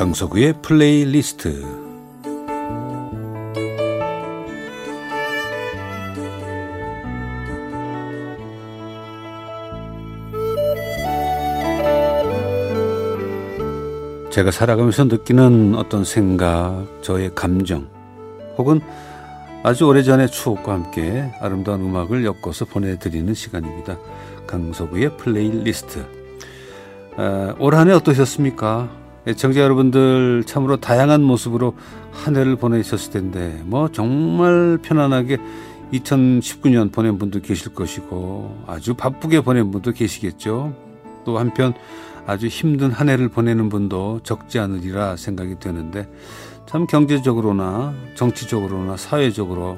강석우의 플레이리스트 제가 살아가면서 느끼는 어떤 생각, 저의 감정, 혹은 아주 오래전의 추억과 함께 아름다운 음악을 엮어서 보내드리는 시간입니다. 강석우의 플레이리스트. 아, 올한 해 어떠셨습니까? 애청자 여러분들 참으로 다양한 모습으로 한 해를 보내셨을 텐데, 뭐 정말 편안하게 2019년 보낸 분도 계실 것이고, 아주 바쁘게 보낸 분도 계시겠죠. 또 한편 아주 힘든 한 해를 보내는 분도 적지 않으리라 생각이 되는데, 참 경제적으로나 정치적으로나 사회적으로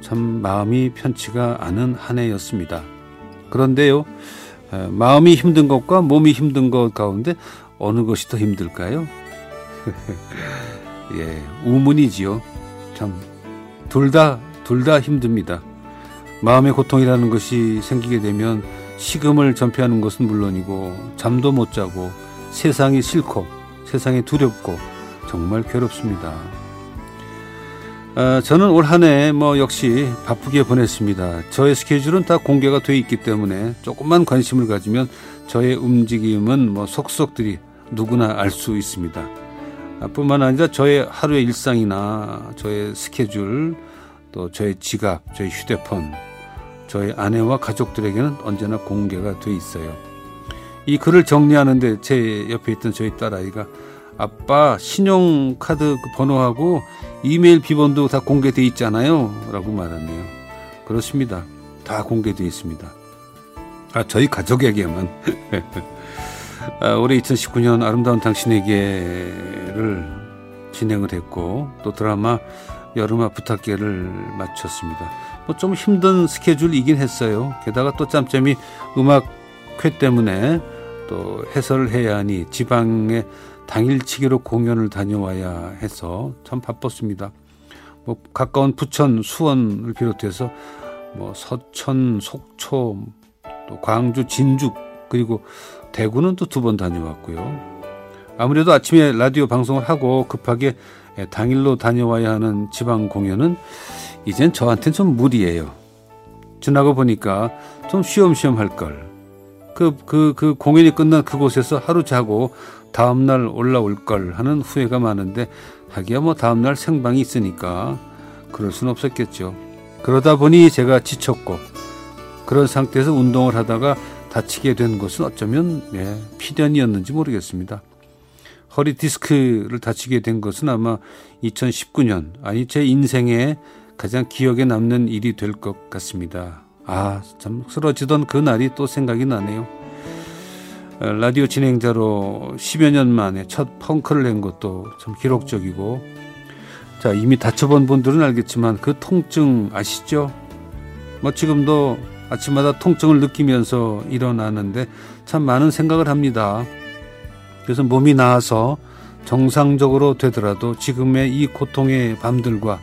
참 마음이 편치가 않은 한 해였습니다. 그런데요, 마음이 힘든 것과 몸이 힘든 것 가운데 어느 것이 더 힘들까요? 예, 우문이지요. 참, 둘 다, 둘 다 힘듭니다. 마음의 고통이라는 것이 생기게 되면 식음을 전폐하는 것은 물론이고, 잠도 못 자고, 세상이 싫고, 세상이 두렵고, 정말 괴롭습니다. 아, 저는 올 한 해 뭐 역시 바쁘게 보냈습니다. 저의 스케줄은 다 공개가 돼 있기 때문에 조금만 관심을 가지면 저의 움직임은 뭐 속속들이 누구나 알 수 있습니다. 아, 뿐만 아니라 저의 하루의 일상이나 저의 스케줄, 또 저의 지갑, 저의 휴대폰, 저의 아내와 가족들에게는 언제나 공개가 돼 있어요. 이 글을 정리하는데 제 옆에 있던 저희 딸아이가 아빠 신용카드 그 번호하고 이메일 비번도 다 공개돼 있잖아요. 라고 말하네요. 그렇습니다. 다 공개돼 있습니다. 아, 저희 가족에게만. 아, 올해 2019년 아름다운 당신에게를 진행을 했고, 또 드라마 여름아 부탁계를 마쳤습니다. 뭐 좀 힘든 스케줄이긴 했어요. 게다가 또 짬짬이 음악회 때문에 또 해설을 해야 하니 지방에 당일치기로 공연을 다녀와야 해서 참 바빴습니다. 뭐 가까운 부천, 수원을 비롯해서 뭐 서천, 속초, 또 광주, 진주 그리고 대구는 또 두 번 다녀왔고요. 아무래도 아침에 라디오 방송을 하고 급하게 당일로 다녀와야 하는 지방 공연은 이젠 저한테는 좀 무리예요. 지나고 보니까 좀 쉬엄쉬엄 할 걸. 그, 그, 그 공연이 끝난 그곳에서 하루 자고 다음날 올라올 걸 하는 후회가 많은데 하기야 뭐 다음날 생방이 있으니까 그럴 순 없었겠죠. 그러다 보니 제가 지쳤고 그런 상태에서 운동을 하다가 다치게 된 것은 어쩌면 예, 피련이었는지 모르겠습니다. 허리 디스크를 다치게 된 것은 아마 2019년 아니 제 인생에 가장 기억에 남는 일이 될 것 같습니다. 아, 참 쓰러지던 그 날이 또 생각이 나네요. 라디오 진행자로 10여 년 만에 첫 펑크를 낸 것도 참 기록적이고 자 이미 다쳐본 분들은 알겠지만 그 통증 아시죠? 뭐 지금도 아침마다 통증을 느끼면서 일어나는데 참 많은 생각을 합니다. 그래서 몸이 나아서 정상적으로 되더라도 지금의 이 고통의 밤들과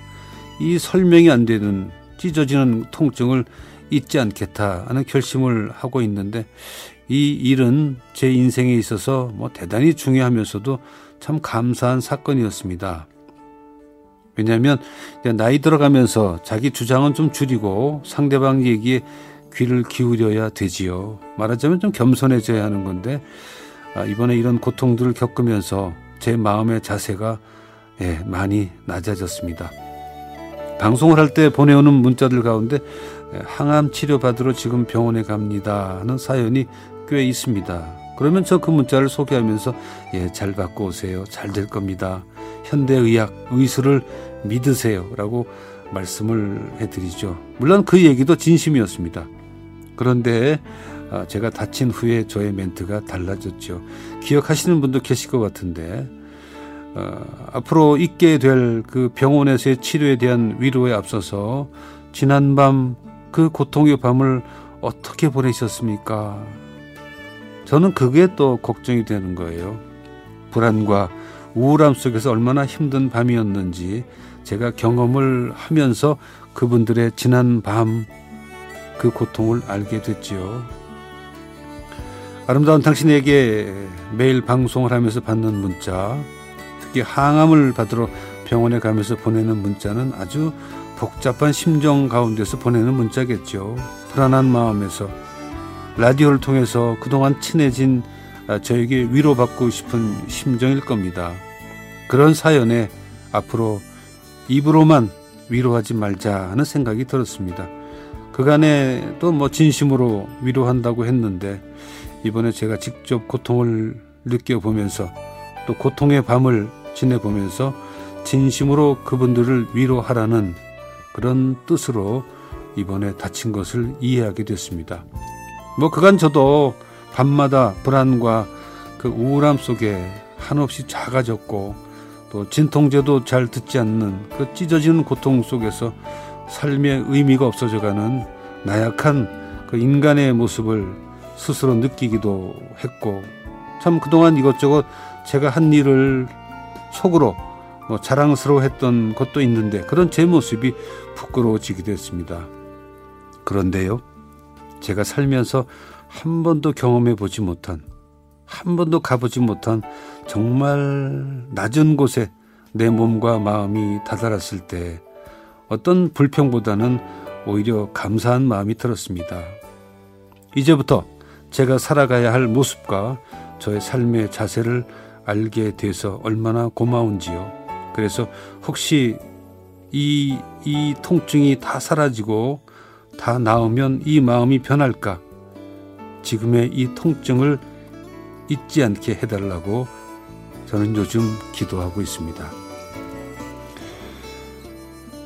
이 설명이 안 되는 찢어지는 통증을 잊지 않겠다 하는 결심을 하고 있는데 이 일은 제 인생에 있어서 뭐 대단히 중요하면서도 참 감사한 사건이었습니다. 왜냐하면 나이 들어가면서 자기 주장은 좀 줄이고 상대방 얘기에 귀를 기울여야 되지요. 말하자면 좀 겸손해져야 하는 건데 아, 이번에 이런 고통들을 겪으면서 제 마음의 자세가 예, 많이 낮아졌습니다. 방송을 할 때 보내오는 문자들 가운데 예, 항암 치료 받으러 지금 병원에 갑니다 하는 사연이 꽤 있습니다. 그러면 저 그 문자를 소개하면서 예, 잘 받고 오세요. 잘 될 겁니다. 현대의학, 의술을 믿으세요. 라고 말씀을 해드리죠. 물론 그 얘기도 진심이었습니다. 그런데 아, 제가 다친 후에 저의 멘트가 달라졌죠. 기억하시는 분도 계실 것 같은데 어, 앞으로 있게 될 그 병원에서의 치료에 대한 위로에 앞서서 지난밤 그 고통의 밤을 어떻게 보내셨습니까? 저는 그게 또 걱정이 되는 거예요. 불안과 우울함 속에서 얼마나 힘든 밤이었는지 제가 경험을 하면서 그분들의 지난 밤 그 고통을 알게 됐지요. 아름다운 당신에게 매일 방송을 하면서 받는 문자 특히 항암을 받으러 병원에 가면서 보내는 문자는 아주 복잡한 심정 가운데서 보내는 문자겠죠. 불안한 마음에서 라디오를 통해서 그동안 친해진 아, 저에게 위로받고 싶은 심정일 겁니다. 그런 사연에 앞으로 입으로만 위로하지 말자 하는 생각이 들었습니다. 그간에 또뭐 진심으로 위로한다고 했는데 이번에 제가 직접 고통을 느껴보면서 또 고통의 밤을 지내보면서 진심으로 그분들을 위로하라는 그런 뜻으로 이번에 다친 것을 이해하게 됐습니다. 뭐 그간 저도 밤마다 불안과 그 우울함 속에 한없이 작아졌고 또 진통제도 잘 듣지 않는 그 찢어지는 고통 속에서 삶의 의미가 없어져가는 나약한 그 인간의 모습을 스스로 느끼기도 했고 참 그동안 이것저것 제가 한 일을 속으로 뭐 자랑스러워했던 것도 있는데 그런 제 모습이 부끄러워지기도 했습니다. 그런데요, 제가 살면서 한 번도 경험해 보지 못한, 한 번도 가보지 못한 정말 낮은 곳에 내 몸과 마음이 다다랐을 때 어떤 불평보다는 오히려 감사한 마음이 들었습니다. 이제부터 제가 살아가야 할 모습과 저의 삶의 자세를 알게 돼서 얼마나 고마운지요. 그래서 혹시 이, 이 통증이 다 사라지고 다 나으면 이 마음이 변할까? 지금의 이 통증을 잊지 않게 해달라고 저는 요즘 기도하고 있습니다.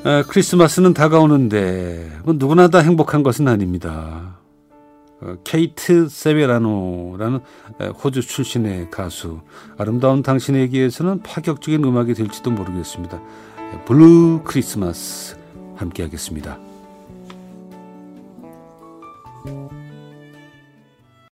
아, 크리스마스는 다가오는데 뭐 누구나 다 행복한 것은 아닙니다. 어, 케이트 세베라노라는 호주 출신의 가수 아름다운 당신에게서는 파격적인 음악이 될지도 모르겠습니다. Blue Christmas 함께 하겠습니다.